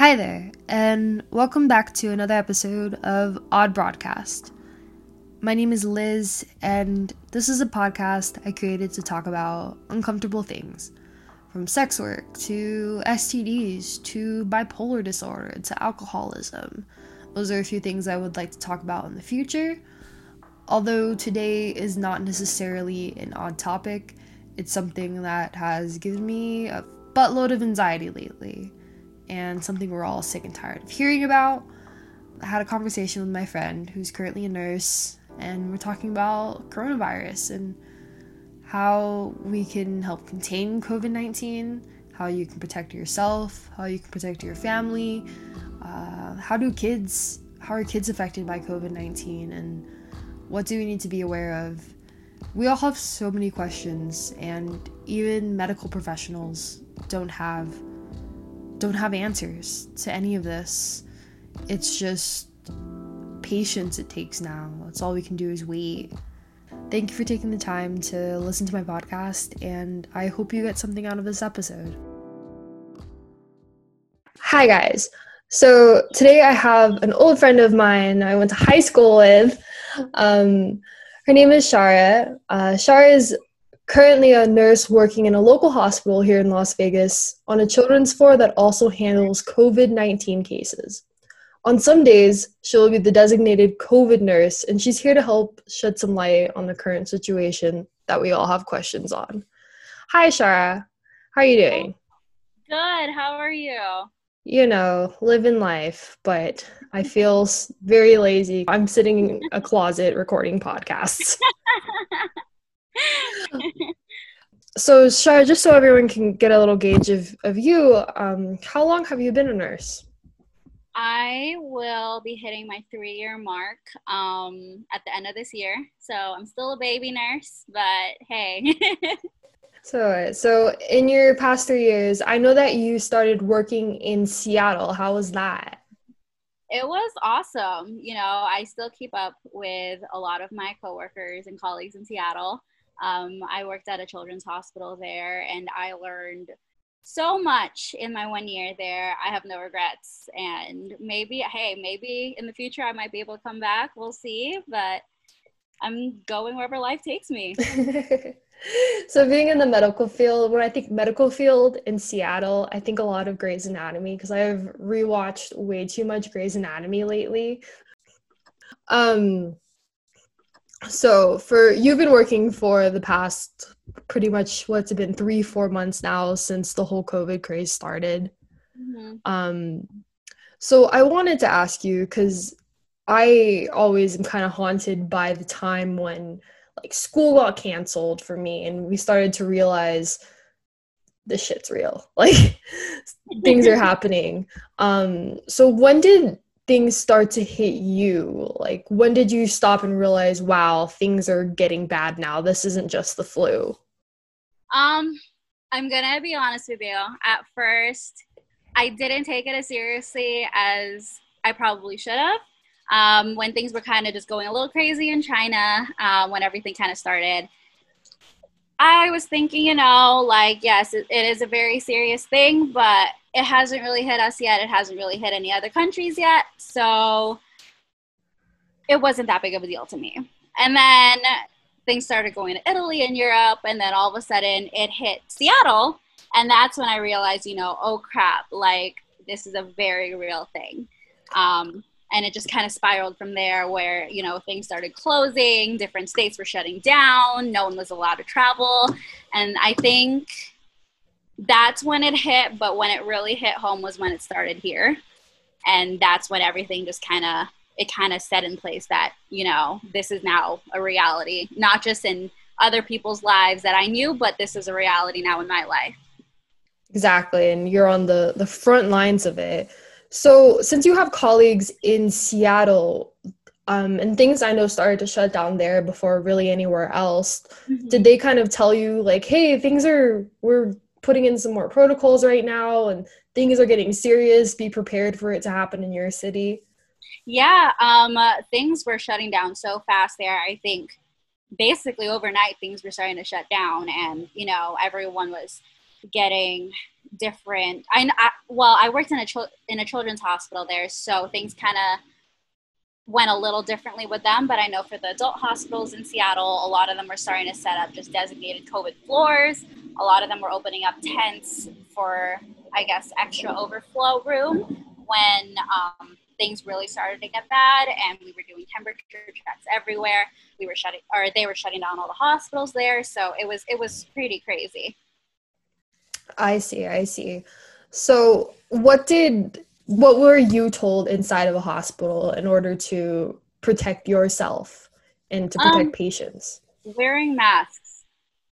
Hi there, and welcome back to another episode of Odd Broadcast. My name is Liz, and this is a podcast I created to talk about uncomfortable things from sex work to STDs to bipolar disorder to alcoholism. Those are a few things I would like to talk about in the future. Although today is not necessarily an odd topic, it's something that has given me a buttload of anxiety lately and something we're all sick and tired of hearing about. I had a conversation with my friend who's currently a nurse, and we're talking about coronavirus and how we can help contain COVID 19, how you can protect yourself, how you can protect your family, uh, how do kids, how are kids affected by COVID 19, and what do we need to be aware of? We all have so many questions, and even medical professionals don't have don't have answers to any of this. It's just patience it takes now. That's all we can do is wait. Thank you for taking the time to listen to my podcast, and I hope you get something out of this episode. Hi, guys. So, today I have an old friend of mine I went to high school with. Um, her name is Shara. Uh, Shara is currently a nurse working in a local hospital here in Las Vegas on a children's floor that also handles COVID 19 cases. On some days, she'll be the designated COVID nurse, and she's here to help shed some light on the current situation that we all have questions on. Hi, Shara. How are you doing? Good. How are you? You know, living life, but I feel very lazy. I'm sitting in a closet recording podcasts. so Shara, just so everyone can get a little gauge of, of you, um, how long have you been a nurse? I will be hitting my three year mark um, at the end of this year. So I'm still a baby nurse, but hey. so, so in your past three years, I know that you started working in Seattle. How was that? It was awesome. You know, I still keep up with a lot of my coworkers and colleagues in Seattle. Um, I worked at a children's hospital there and I learned so much in my one year there. I have no regrets. And maybe, hey, maybe in the future I might be able to come back. We'll see. But I'm going wherever life takes me. so being in the medical field, when I think medical field in Seattle, I think a lot of Grey's Anatomy because I've rewatched way too much Grey's Anatomy lately. Um, so for you've been working for the past pretty much what's it been three four months now since the whole covid craze started. Mm-hmm. um so i wanted to ask you because i always am kind of haunted by the time when like school got canceled for me and we started to realize this shit's real. Like things are happening. Um so when did things start to hit you? Like, when did you stop and realize, wow, things are getting bad now? This isn't just the flu. Um, I'm gonna be honest with you. At first, I didn't take it as seriously as I probably should have. Um, when things were kind of just going a little crazy in China, um, when everything kind of started, I was thinking, you know, like, yes, it, it is a very serious thing, but it hasn't really hit us yet. It hasn't really hit any other countries yet. So it wasn't that big of a deal to me. And then things started going to Italy and Europe. And then all of a sudden it hit Seattle. And that's when I realized, you know, oh crap, like this is a very real thing. Um, and it just kind of spiraled from there where you know things started closing different states were shutting down no one was allowed to travel and i think that's when it hit but when it really hit home was when it started here and that's when everything just kind of it kind of set in place that you know this is now a reality not just in other people's lives that i knew but this is a reality now in my life exactly and you're on the the front lines of it so since you have colleagues in seattle um, and things I know started to shut down there before really anywhere else. Mm-hmm. Did they kind of tell you like, hey, things are we're putting in some more protocols right now and things are getting serious be prepared for it to happen in your city yeah um, uh, things were shutting down so fast there i think basically overnight things were starting to shut down and you know everyone was getting different. I, I well, I worked in a in a children's hospital there, so things kind of went a little differently with them. But I know for the adult hospitals in Seattle, a lot of them were starting to set up just designated COVID floors. A lot of them were opening up tents for, I guess, extra overflow room when um, things really started to get bad and we were doing temperature checks everywhere we were shutting or they were shutting down all the hospitals there so it was it was pretty crazy i see i see so what did what were you told inside of a hospital in order to protect yourself and to protect um, patients wearing masks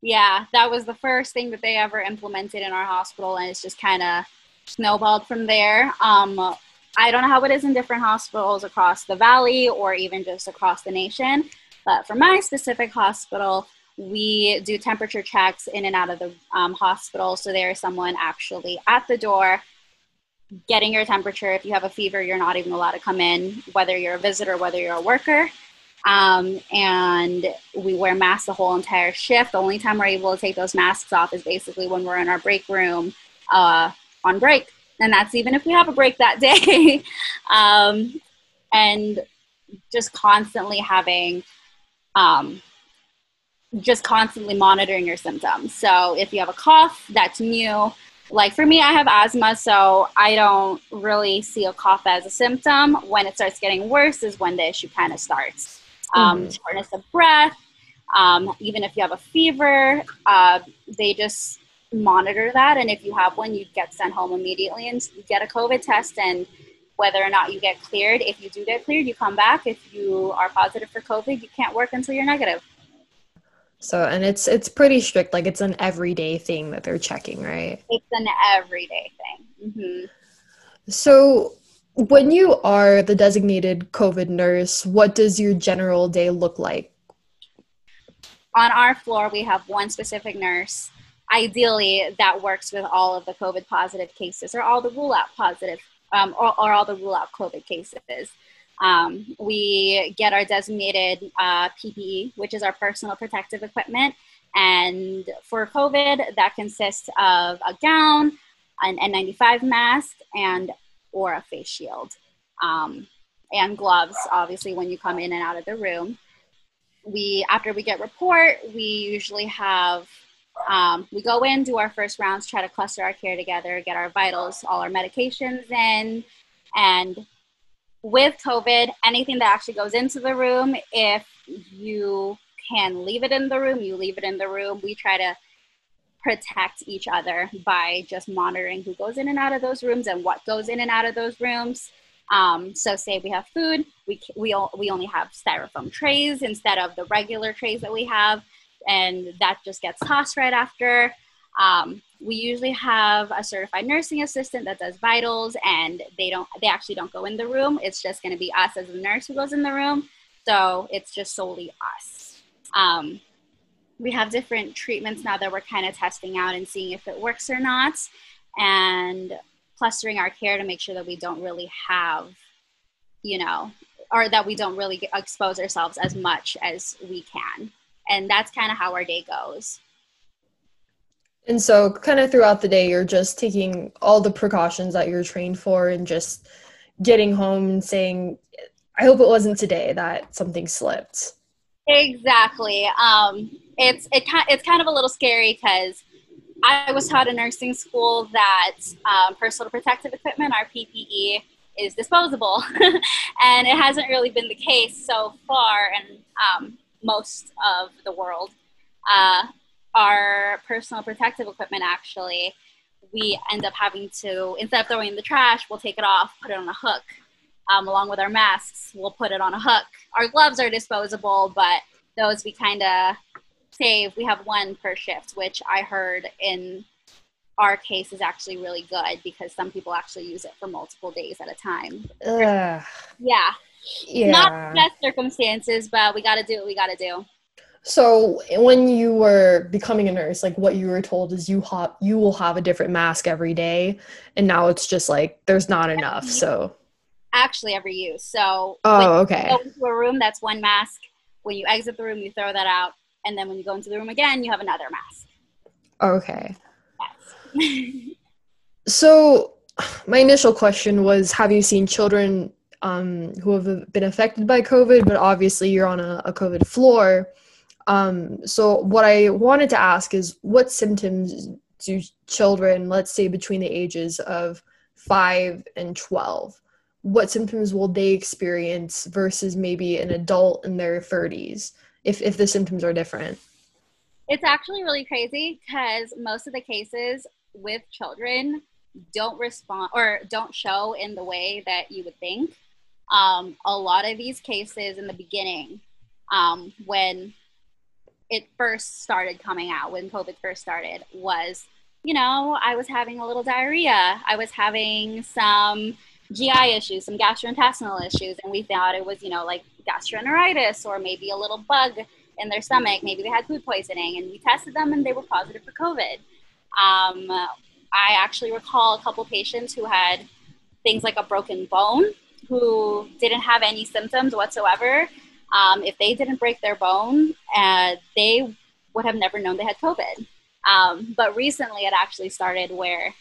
yeah that was the first thing that they ever implemented in our hospital and it's just kind of snowballed from there um, I don't know how it is in different hospitals across the valley or even just across the nation, but for my specific hospital, we do temperature checks in and out of the um, hospital. So there's someone actually at the door getting your temperature. If you have a fever, you're not even allowed to come in, whether you're a visitor, whether you're a worker. Um, and we wear masks the whole entire shift. The only time we're able to take those masks off is basically when we're in our break room uh, on break and that's even if we have a break that day. um, and just constantly having, um, just constantly monitoring your symptoms. So if you have a cough, that's new. Like for me, I have asthma, so I don't really see a cough as a symptom. When it starts getting worse is when the issue kind of starts. Um, mm-hmm. Shortness of breath, um, even if you have a fever, uh, they just monitor that. And if you have one, you get sent home immediately and you get a COVID test. And whether or not you get cleared, if you do get cleared, you come back. If you are positive for COVID, you can't work until you're negative. So, and it's it's pretty strict. Like it's an everyday thing that they're checking, right? It's an everyday thing. Mm-hmm. So, when you are the designated COVID nurse, what does your general day look like? On our floor, we have one specific nurse ideally that works with all of the COVID positive cases or all the rule out positive um, or, or, all the rule out COVID cases. Um, we get our designated uh, PPE, which is our personal protective equipment. And for COVID, that consists of a gown, an N95 mask, and or a face shield, um, and gloves. Obviously, when you come in and out of the room, we after we get report, we usually have um, we go in, do our first rounds, try to cluster our care together, get our vitals, all our medications in. And with COVID, anything that actually goes into the room, if you can leave it in the room, you leave it in the room. We try to protect each other by just monitoring who goes in and out of those rooms and what goes in and out of those rooms. Um, so, say we have food, we we all, we only have styrofoam trays instead of the regular trays that we have and that just gets tossed right after. Um, we usually have a certified nursing assistant that does vitals, and they don't. They actually don't go in the room. It's just going to be us as a nurse who goes in the room. So it's just solely us. Um, we have different treatments now that we're kind of testing out and seeing if it works or not, and clustering our care to make sure that we don't really have, you know, or that we don't really expose ourselves as much as we can and that's kind of how our day goes and so kind of throughout the day you're just taking all the precautions that you're trained for and just getting home and saying i hope it wasn't today that something slipped. Exactly. Um, it's it, it's kind of a little scary because i was taught in nursing school that um, personal protective equipment our ppe is disposable. And it hasn't really been the case so far and um, most of the world. Uh, our personal protective equipment actually, we end up having to, instead of throwing in the trash, we'll take it off, put it on a hook. Um, along with our masks, we'll put it on a hook. Our gloves are disposable, but those we kind of save. We have one per shift, which I heard in our case is actually really good because some people actually use it for multiple days at a time. Ugh. Yeah yeah. not best circumstances, but we got to do what we got to do. So when you were becoming a nurse, like what you were told is you hop you will have a different mask every day, and now it's just like there's not enough. So actually, every use. So oh, okay. go into a room, that's one mask. When you exit the room, you throw that out, and then when you go into the room again, you have another mask. Okay. Yes. so, my initial question was Have you seen children um, who have been affected by COVID? But obviously, you're on a, a COVID floor. Um, so, what I wanted to ask is what symptoms do children, let's say between the ages of 5 and 12, what symptoms will they experience versus maybe an adult in their 30s if, if the symptoms are different? It's actually really crazy because most of the cases with children don't respond or don't show in the way that you would think. Um, a lot of these cases in the beginning, um, when it first started coming out, when COVID first started, was you know, I was having a little diarrhea. I was having some GI issues, some gastrointestinal issues, and we thought it was, you know, like gastroenteritis or maybe a little bug in their stomach. Maybe they had food poisoning, and we tested them and they were positive for COVID. Um, I actually recall a couple patients who had things like a broken bone who didn't have any symptoms whatsoever. Um, if they didn't break their bone, uh, they would have never known they had COVID. Um, but recently, it actually started where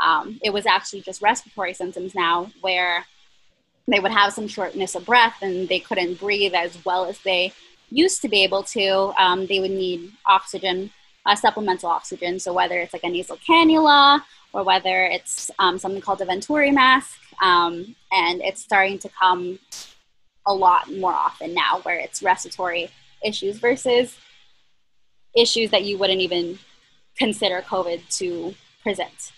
um, it was actually just respiratory symptoms now, where they would have some shortness of breath and they couldn't breathe as well as they used to be able to. Um, they would need oxygen, uh, supplemental oxygen. So whether it's like a nasal cannula or whether it's um, something called a Venturi mask, um, and it's starting to come a lot more often now, where it's respiratory issues versus issues that you wouldn't even consider COVID to present.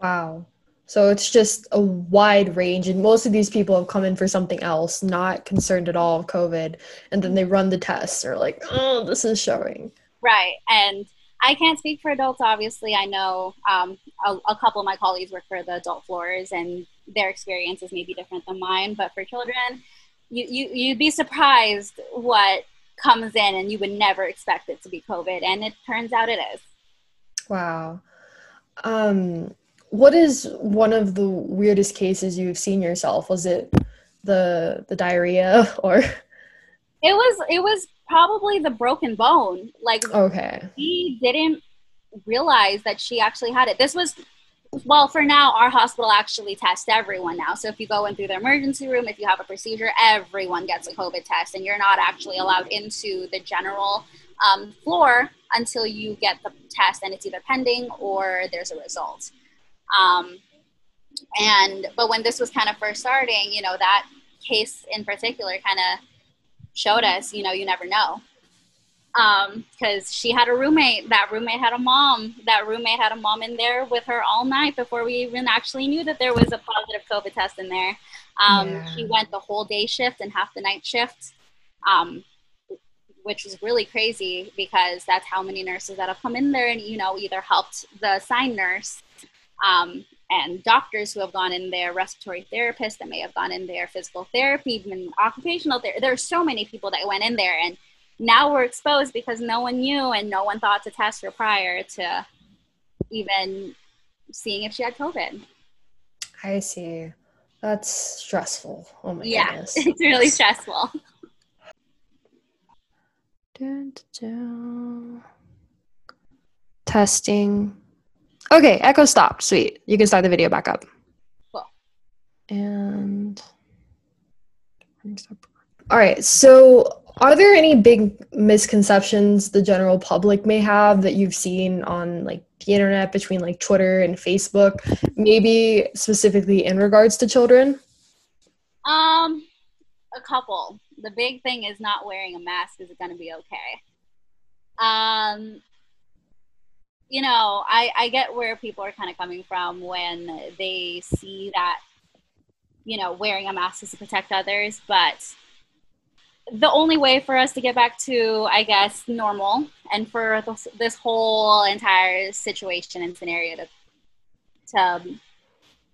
Wow. So it's just a wide range, and most of these people have come in for something else, not concerned at all with COVID, and then they run the tests. Or like, oh, this is showing. Right, and I can't speak for adults. Obviously, I know um, a, a, couple of my colleagues work for the adult floors, and their experiences may be different than mine. But for children, you, you you'd be surprised what comes in, and you would never expect it to be COVID, and it turns out it is. Wow. Um, what is one of the weirdest cases you've seen yourself? Was it the the diarrhea or? It was it was probably the broken bone. Like okay, we didn't realize that she actually had it. This was well for now our hospital actually tests everyone now so if you go in through the emergency room if you have a procedure everyone gets a covid test and you're not actually allowed into the general um, floor until you get the test and it's either pending or there's a result. Um, and but when this was kind of first starting, you know, that case in particular kind of showed us, you know, you never know. Because um, she had a roommate, that roommate had a mom, that roommate had a mom in there with her all night before we even actually knew that there was a positive COVID test in there. Um, yeah. She went the whole day shift and half the night shift. Um, which is really crazy because that's how many nurses that have come in there and you know either helped the assigned nurse um, and doctors who have gone in there respiratory therapists that may have gone in there physical therapy even occupational therapy there's so many people that went in there and now we're exposed because no one knew and no one thought to test her prior to even seeing if she had covid i see that's stressful oh my yeah goodness. it's really stressful Dun, dun, dun. Testing. Okay, echo stopped. Sweet. You can start the video back up. Cool. And all right. So, are there any big misconceptions the general public may have that you've seen on like the internet between like Twitter and Facebook, maybe specifically in regards to children? Um, a couple the big thing is not wearing a mask is it going to be okay. Um, you know, I, I get where people are kind of coming from when they see that, you know, wearing a mask is to protect others, but the only way for us to get back to, I guess, normal and for this, this whole entire situation and scenario to, to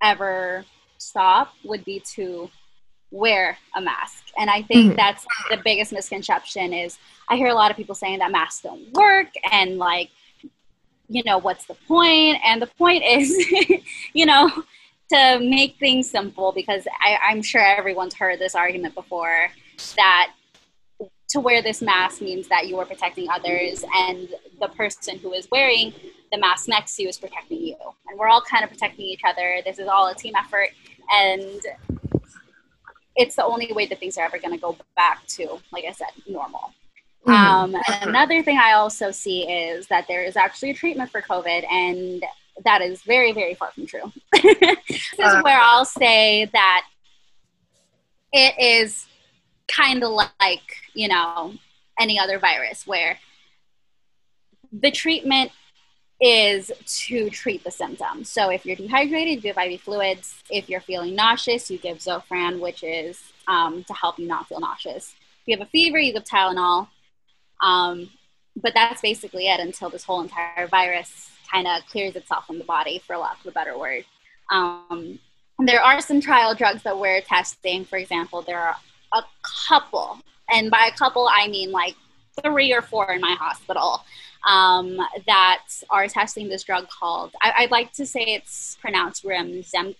ever stop would be to wear a mask. And I think mm-hmm. that's the biggest misconception is I hear a lot of people saying that masks don't work and like, you know, what's the point? And the point is, you know, to make things simple because I, I'm sure everyone's heard this argument before that to wear this mask means that you are protecting others and the person who is wearing the mask next to you is protecting you. And we're all kind of protecting each other. This is all a team effort. And it's the only way that things are ever going to go back to, like I said, normal. Mm-hmm. Um, another thing I also see is that there is actually a treatment for COVID, and that is very, very far from true. this is uh, where I'll say that it is kind of like, you know, any other virus where the treatment is to treat the symptoms. So if you're dehydrated, you give IV fluids. If you're feeling nauseous, you give Zofran, which is um, to help you not feel nauseous. If you have a fever, you give Tylenol. Um, but that's basically it until this whole entire virus kind of clears itself from the body, for lack of a better word. Um, there are some trial drugs that we're testing. For example, there are a couple, and by a couple, I mean like three or four in my hospital um, that are testing this drug called, I, would like to say it's pronounced Remzem,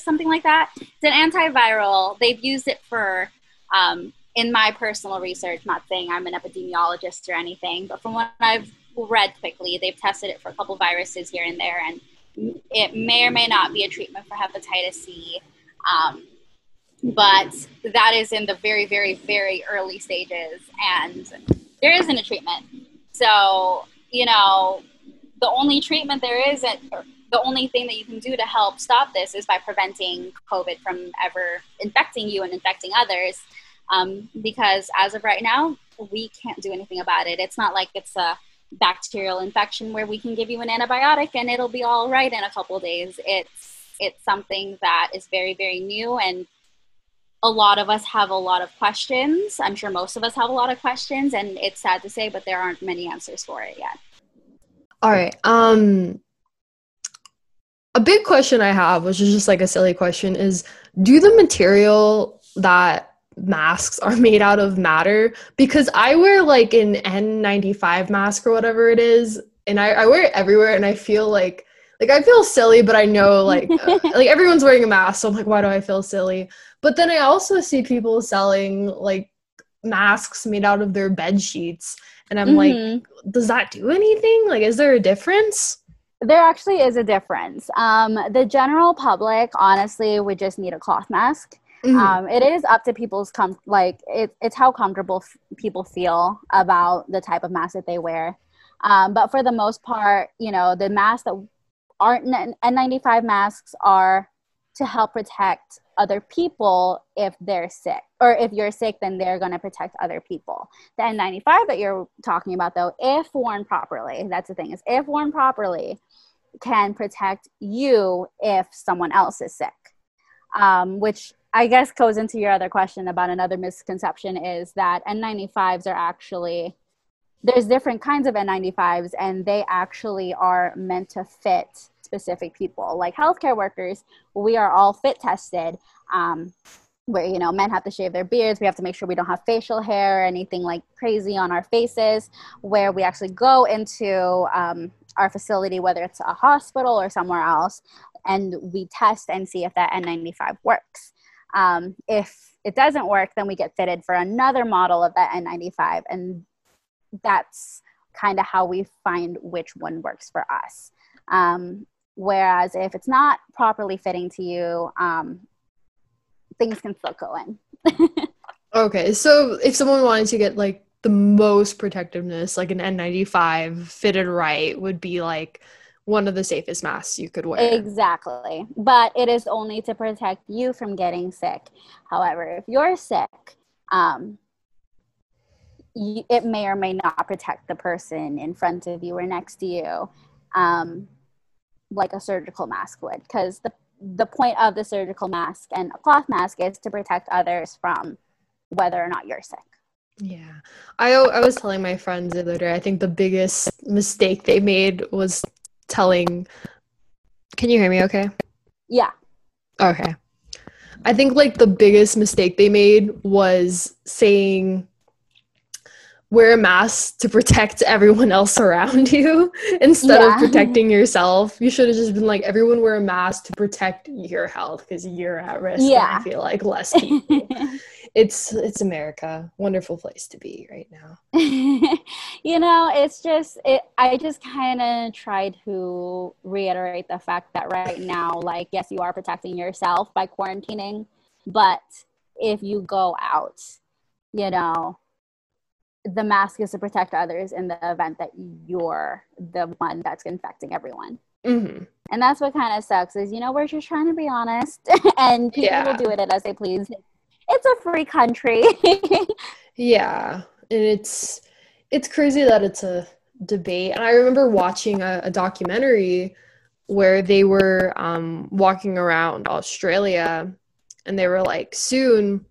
something like that. It's an antiviral. They've used it for, um, in my personal research, not saying I'm an epidemiologist or anything, but from what I've read quickly, they've tested it for a couple viruses here and there, and it may or may not be a treatment for hepatitis C. Um, but that is in the very, very, very early stages, and there isn't a treatment. So, you know, the only treatment there isn't, the only thing that you can do to help stop this is by preventing COVID from ever infecting you and infecting others. Um, because as of right now, we can't do anything about it. It's not like it's a bacterial infection where we can give you an antibiotic and it'll be all right in a couple days. It's it's something that is very very new and a lot of us have a lot of questions. I'm sure most of us have a lot of questions, and it's sad to say, but there aren't many answers for it yet. All right. Um, a big question I have, which is just like a silly question, is do the material that masks are made out of matter? Because I wear like an N95 mask or whatever it is, and I, I wear it everywhere, and I feel like like I feel silly, but I know like uh, like everyone's wearing a mask, so I'm like, why do I feel silly? But then I also see people selling like masks made out of their bed sheets, and I'm mm-hmm. like, does that do anything? Like, is there a difference? There actually is a difference. Um, the general public, honestly, would just need a cloth mask. Mm-hmm. Um, it is up to people's com- like it, it's how comfortable f- people feel about the type of mask that they wear. Um, but for the most part, you know, the mask that aren't N95 masks are to help protect other people if they're sick or if you're sick then they're going to protect other people. The n95 that you're talking about though if worn properly that's the thing is if worn properly can protect you if someone else is sick. Um, which i guess goes into your other question about another misconception is that n95s are actually there's different kinds of n95s and they actually are meant to fit specific people. Like healthcare workers, we are all fit tested. Um, where you know men have to shave their beards we have to make sure we don't have facial hair or anything like crazy on our faces where we actually go into um, our facility whether it's a hospital or somewhere else and we test and see if that n95 works um, if it doesn't work then we get fitted for another model of that n95 and that's kind of how we find which one works for us um, Whereas if it's not properly fitting to you, um, things can still go in. okay, so if someone wanted to get like the most protectiveness, like an N95 fitted right, would be like one of the safest masks you could wear. Exactly. But it is only to protect you from getting sick. However, if you're sick, um, you, it may or may not protect the person in front of you or next to you. Um, like a surgical mask would because the the point of the surgical mask and a cloth mask is to protect others from whether or not you're sick. Yeah. I I was telling my friends the other day I think the biggest mistake they made was telling Can you hear me okay? Yeah. Okay. I think like the biggest mistake they made was saying wear a mask to protect everyone else around you instead yeah. of protecting yourself. You should have just been like, everyone wear a mask to protect your health because you're at risk. Yeah. I feel like less people. it's it's America. Wonderful place to be right now. you know, it's just it I just kind of tried to reiterate the fact that right now, like, yes, you are protecting yourself by quarantining, but if you go out, you know, the mask is to protect others in the event that you're the one that's infecting everyone. Mm-hmm. And that's what kind of sucks is, you know, we're just trying to be honest and people yeah. will do it as they please. It's a free country. yeah. And it's, it's crazy that it's a debate. And I remember watching a, a documentary where they were um, walking around Australia and they were like, soon,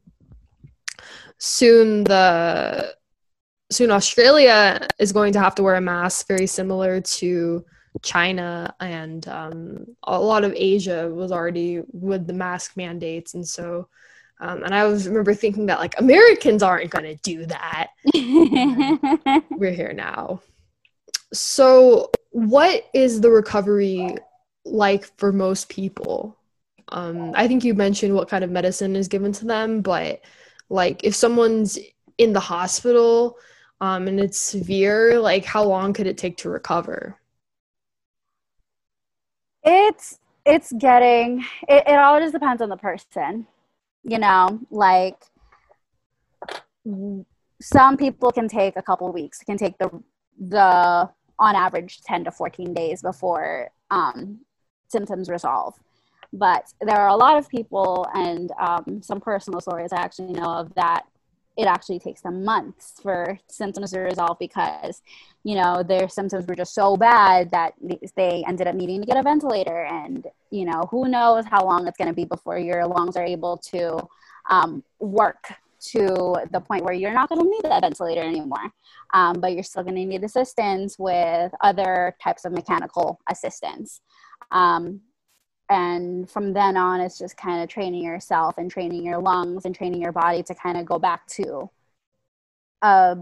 soon the soon Australia is going to have to wear a mask, very similar to China and um, a lot of Asia was already with the mask mandates, and so. Um, and I was remember thinking that like Americans aren't going to do that. we're here now. So, what is the recovery like for most people? Um, I think you mentioned what kind of medicine is given to them, but like if someone's in the hospital um, and it's severe, like how long could it take to recover? It's it's getting it, it all just depends on the person. You know, like some people can take a couple weeks. Can take the the on average 10 to 14 days before um, symptoms resolve. But there are a lot of people and um, some personal stories I actually know of that it actually takes them months for symptoms to resolve because you know their symptoms were just so bad that they ended up needing to get a ventilator. And you know who knows how long it's going to be before your lungs are able to um, work to the point where you're not going to need that ventilator anymore. Um, but you're still going to need assistance with other types of mechanical assistance. Um, and from then on it's just kind of training yourself and training your lungs and training your body to kind of go back to a,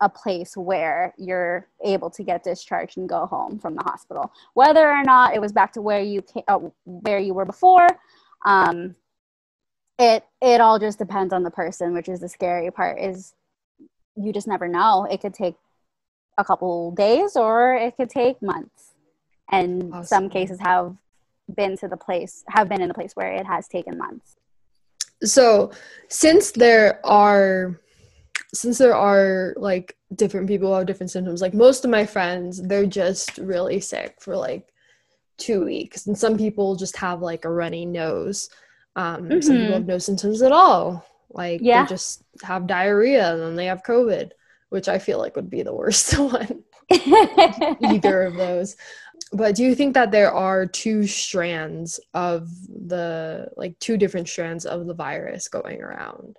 a place where you're able to get discharged and go home from the hospital. Whether or not it was back to where you came, uh, where you were before um, it it all just depends on the person which is the scary part is you just never know. It could take a couple days or it could take months. And awesome. some cases have been to the place have been in the place where it has taken months so since there are since there are like different people have different symptoms like most of my friends they're just really sick for like two weeks and some people just have like a runny nose um mm-hmm. some people mm-hmm. have no symptoms at all like yeah. they just have diarrhea and then they have covid which i feel like would be the worst one either of those but do you think that there are two strands of the like two different strands of the virus going around?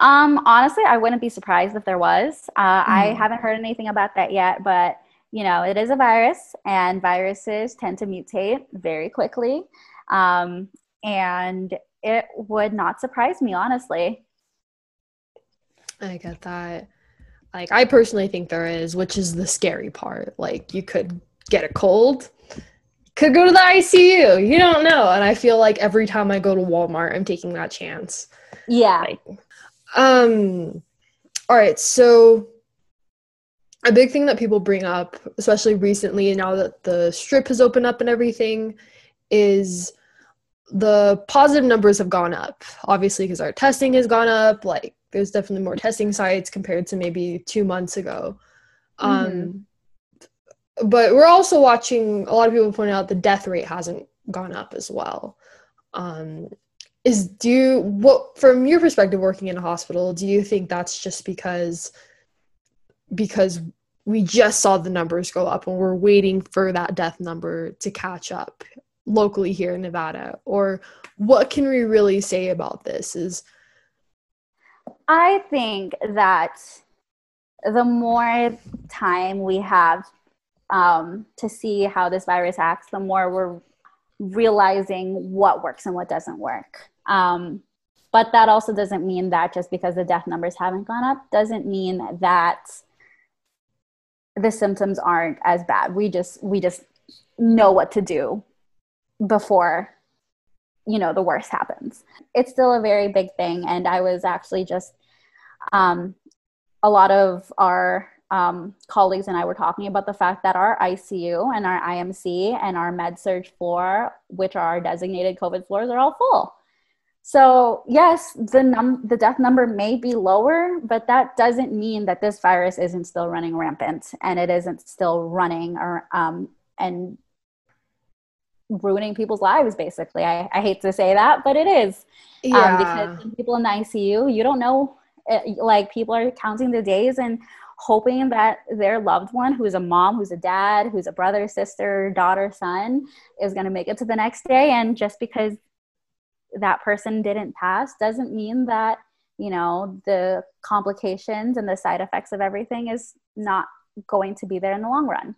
Um honestly i wouldn't be surprised if there was. Uh, mm. i hmm. haven't heard anything about that yet but you know it is a virus and viruses tend to mutate very quickly. Um, and it would not surprise me honestly. I get that. Like i personally think there is which is the scary part. Like you could get a cold, could go to the ICU. You don't know. And I feel like every time I go to Walmart, I'm taking that chance. Yeah. Like, um all right, so a big thing that people bring up, especially recently now that the strip has opened up and everything, is the positive numbers have gone up. Obviously, because our testing has gone up. Like, there's definitely more testing sites compared to maybe two months ago. Um, mm-hmm but we're also watching a lot of people point out the death rate hasn't gone up as well. Um, is do you what from your perspective working in a hospital do you think that's just because because we just saw the numbers go up and we're waiting for that death number to catch up locally here in nevada? Or what can we really say about this is i think that the more time we have um, to see how this virus acts, the more we're realizing what works and what doesn't work. Um, but that also doesn't mean that just because the death numbers haven't gone up doesn't mean that the symptoms aren't as bad. We just we just know what to do before you know the worst happens. It's still a very big thing, and I was actually just um, a lot of our um, colleagues and I were talking about the fact that our ICU and our IMC and our med surg floor, which are our designated COVID floors, are all full. So yes, the num the death number may be lower, but that doesn't mean that this virus isn't still running rampant and it isn't still running or um, and ruining people's lives. Basically, I, I hate to say that, but it is. Yeah. Um, because people in the ICU, you don't know. It, eh, like people are counting the days and hoping that their loved one, who's a mom, who's a dad, who's a brother, sister, daughter, son, is going to make it to the next day. And just because that person didn't pass doesn't mean that you know the complications and the side effects of everything is not going to be there in the long run.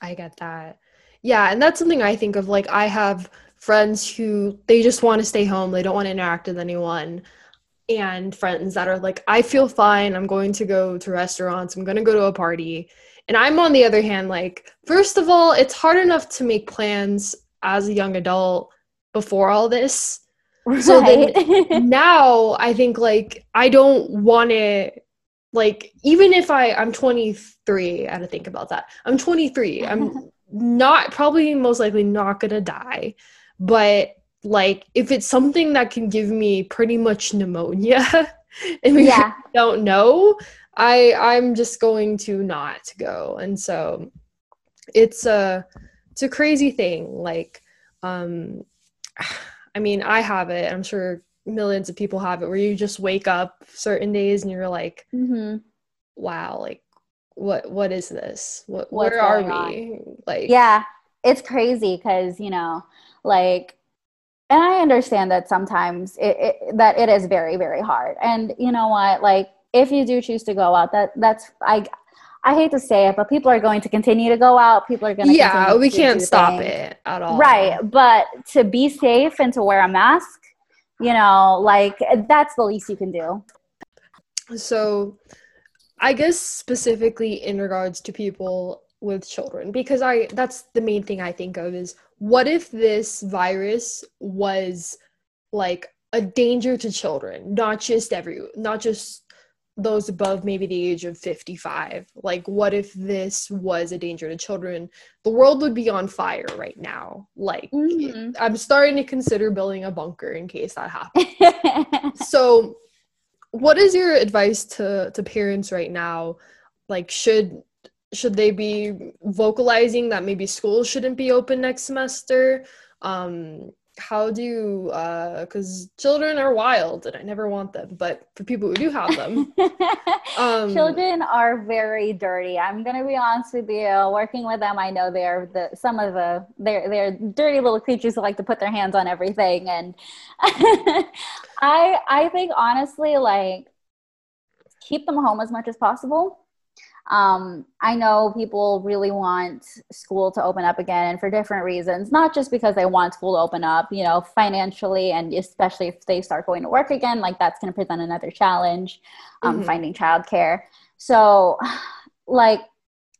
I get that. Yeah and that's something i think of like i have friends who they just want to stay home. They don't want to interact with anyone and friends that are like i feel fine i'm going to go to restaurants i'm going to go to a party and i'm on the other hand like first of all it's hard enough to make plans as a young adult before all this. Right. So then now I think like I don't want to like even if I I'm 23, I had to think about that. I'm 23. I'm not probably most likely not gonna die, but like if it's something that can give me pretty much pneumonia and we yeah. don't know, I I'm just going to not go. And so it's a it's a crazy thing. Like um I mean, I have it. I'm sure millions of people have it where you just wake up certain days and you're like, mm-hmm. wow, like what what is this? What What's where are we? On? Like Yeah, it's crazy because, you know, like and I understand that sometimes it, it that it is very very hard. And you know what? Like if you do choose to go out, that that's I I hate to say it, but people are going to continue to go out. People are going to yeah, we can't stop things. it at all. Right, but to be safe and to wear a mask, you know, like that's the least you can do. So, I guess specifically in regards to people with children, because I that's the main thing I think of is what if this virus was like a danger to children, not just every, not just those above maybe the age of 55 like what if this was a danger to children? The world would be on fire right now. Like mm-hmm. i'm starting to consider building a bunker in case that happens. So what is your advice to to parents right now? Like should should they be vocalizing that maybe schools shouldn't be open next semester? Um how do because uh, children are wild and i never want them but for people who do have them um, children are very dirty. I'm gonna be honest with you. Working with them i know they're the some of the they're they're dirty little creatures who like to put their hands on everything and i i think honestly like keep them home as much as possible um, I know people really want school to open up again for different reasons, not just because they want school to open up, you know, financially, and especially if they start going to work again, like that's going to present another challenge, um, mm-hmm. finding childcare. So, like,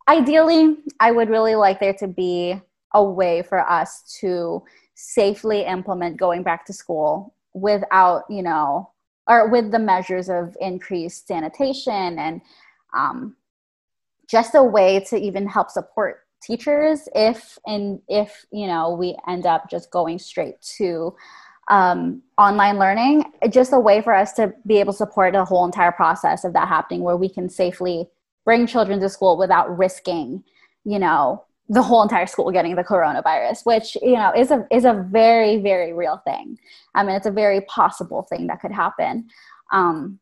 ideally, I would really like there to be a way for us to safely implement going back to school without, you know, or with the measures of increased sanitation and um, just a way to even help support teachers if and if you know we end up just going straight to um, online learning just a way for us to be able to support the whole entire process of that happening where we can safely bring children to school without risking you know the whole entire school getting the coronavirus which you know is a is a very very real thing. I mean it's a very possible thing that could happen. Um,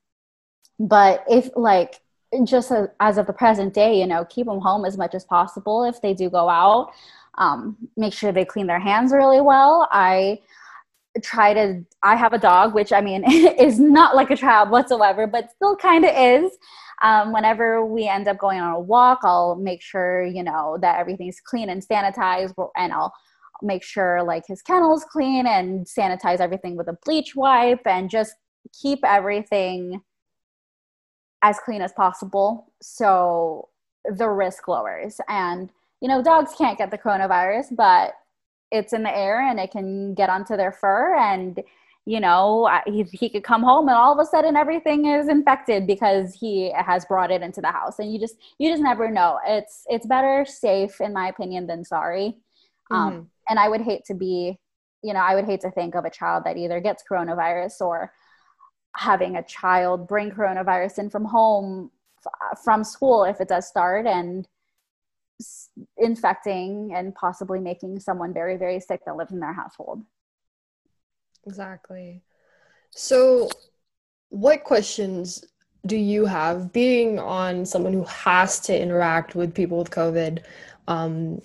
but if like just as, as, of the present day, you know, keep them home as much as possible if they do go out. Um, make sure they clean their hands really well. I try to, I have a dog, which I mean is not like a child whatsoever, but still kind of is. Um, whenever we end up going on a walk, I'll make sure, you know, that everything's clean and sanitized and I'll make sure like his kennel is clean and sanitize everything with a bleach wipe and just keep everything as clean as possible so the risk lowers. And you know dogs can't get the coronavirus but it's in the air and it can get onto their fur and you know he, he could come home and all of a sudden everything is infected because he has brought it into the house. And you just you just never know. It's it's better safe in my opinion than sorry. Um, mm-hmm. um, and i would hate to be you know i would hate to think of a child that either gets coronavirus or having a child bring coronavirus in from home from school if it does start and infecting and possibly making someone very very sick that lives in their household. Exactly. So what questions do you have? Being on someone who has to interact with people with covid um,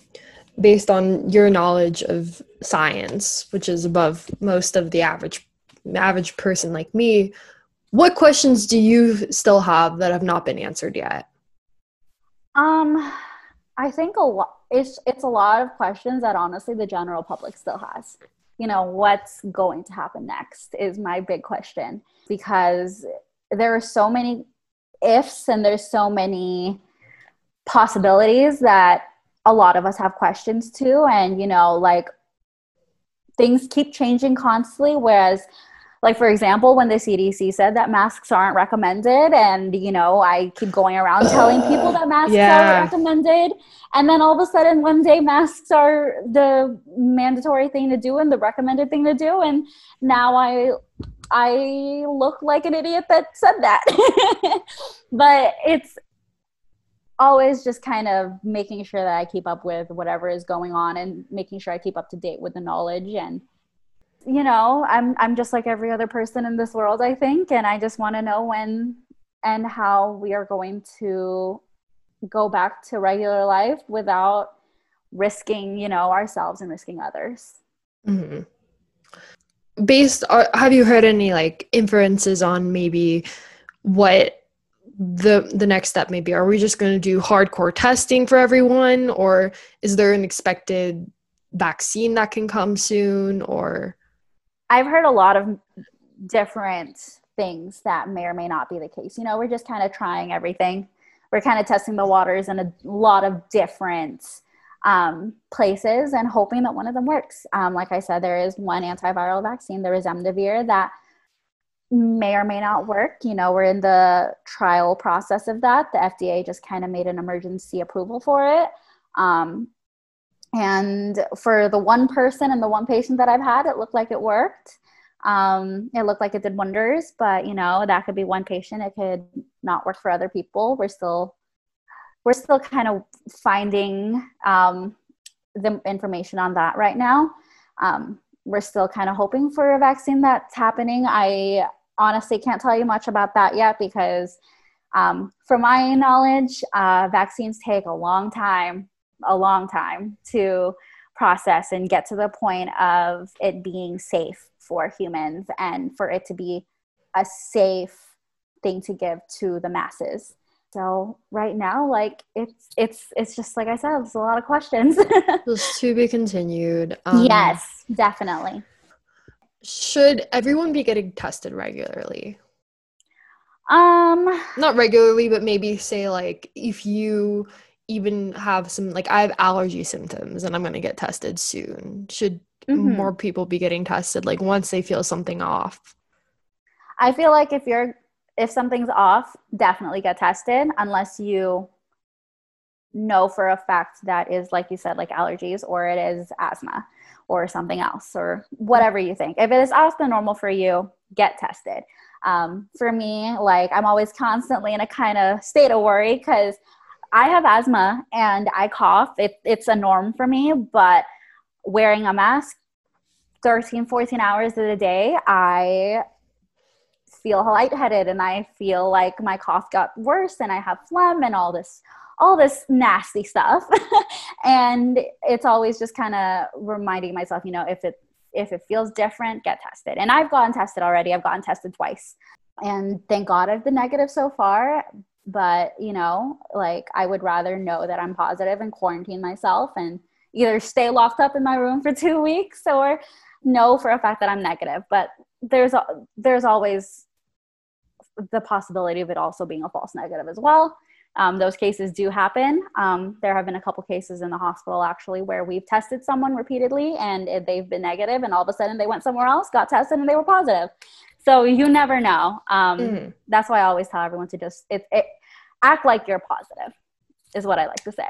based on your knowledge of science which is above most of the average average person like me, what questions do you still have that have not been answered yet? Um, I think a lot. It's it's a lot of questions that honestly the general public still has. You know, what's going to happen next is my big question because there are so many ifs and there's so many possibilities that a lot of us have questions to and you know like things keep changing constantly whereas like for example when the cdc said that masks aren't recommended and you know i keep going around telling people that masks yeah. are recommended and then all of a sudden one day masks are the mandatory thing to do and the recommended thing to do and now i i look like an idiot that said that but it's always just kind of making sure that i keep up with whatever is going on and making sure i keep up to date with the knowledge and you know, I'm I'm just like every other person in this world, I think, and I just want to know when and how we are going to go back to regular life without risking, you know, ourselves and risking others. Mm-hmm. Based, uh, have you heard any like inferences on maybe what the the next step maybe? Are we just going to do hardcore testing for everyone, or is there an expected vaccine that can come soon, or I've heard a lot of different things that may or may not be the case. You know, we're just kind of trying everything. We're kind of testing the waters in a lot of different um, places and hoping that one of them works. Um, like I said, there is one antiviral vaccine, the remdesivir, that may or may not work. You know, we're in the trial process of that. The FDA just kind of made an emergency approval for it. Um, and for the one person and the one patient that I've had, it looked like it worked. Um, it looked like it did wonders, but you know, that could be one patient. It could not work for other people. We're still, we're still kind of finding um, the information on that right now. Um, we're still kind of hoping for a vaccine that's happening. I honestly can't tell you much about that yet because, um, from my knowledge, uh, vaccines take a long time a long time to process and get to the point of it being safe for humans and for it to be a safe thing to give to the masses. So right now like it's it's it's just like i said there's a lot of questions. To be continued um, yes definitely. should everyone be getting tested regularly? Um not regularly but maybe say like if you even have some like I have allergy symptoms and I'm going to get tested soon. Should mm-hmm. more people be getting tested like once they feel something off? I feel like if you're if something's off, definitely get tested unless you know for a fact that is like you said like allergies or it is asthma or something else or whatever you think. If it is off the normal for you, get tested. Um, for me, like I'm always constantly in a kind of state of worry because I have asthma and I cough. It, it's a norm for me, but wearing a mask 13, 14 hours of the day, I feel lightheaded and I feel like my cough got worse and I have phlegm and all this all this nasty stuff. and it's always just kind of reminding myself, you know, if it if it feels different, get tested. And I've gotten tested already. I've gotten tested twice. And thank God I've been negative so far but you know like i would rather know that i'm positive and quarantine myself and either stay locked up in my room for two weeks or know for a fact that I'm negative. But there's there's always the possibility of it also being a false negative as well. Um, those cases do happen. Um, there have been a couple cases in the hospital actually where we've tested someone repeatedly and they've been negative, and all of a sudden they went somewhere else, got tested, and they were positive. So you never know. Um, mm-hmm. That's why I always tell everyone to just it, it, act like you're positive, is what I like to say.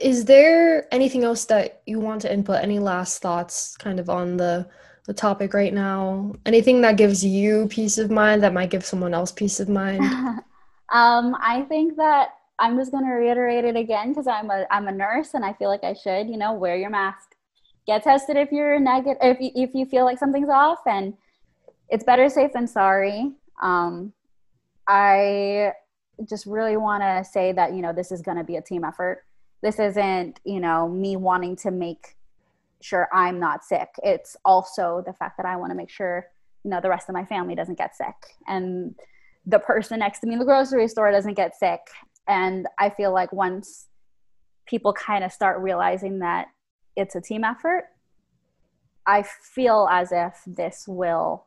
Is there anything else that you want to input? Any last thoughts, kind of on the the topic right now? Anything that gives you peace of mind that might give someone else peace of mind? um, I think that I'm just going to reiterate it again because I'm a I'm a nurse and I feel like I should. You know, wear your mask, get tested if you're negative, if you, if you feel like something's off, and it's better safe than sorry. Um, I just really want to say that you know this is going to be a team effort. This isn't you know me wanting to make sure I'm not sick. It's also the fact that I want to make sure you know the rest of my family doesn't get sick and the person next to me in the grocery store doesn't get sick. And I feel like once people kind of start realizing that it's a team effort, I feel as if this will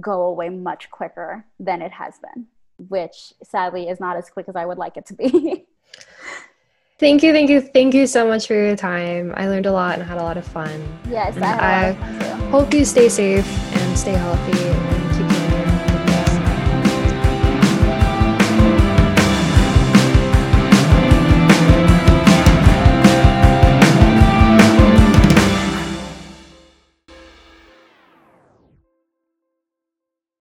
go away much quicker than it has been, which sadly is not as quick as I would like it to be. thank you, thank you, thank you so much for your time. I learned a lot and had a lot of fun. Yes, I, I hope you stay safe and stay healthy. And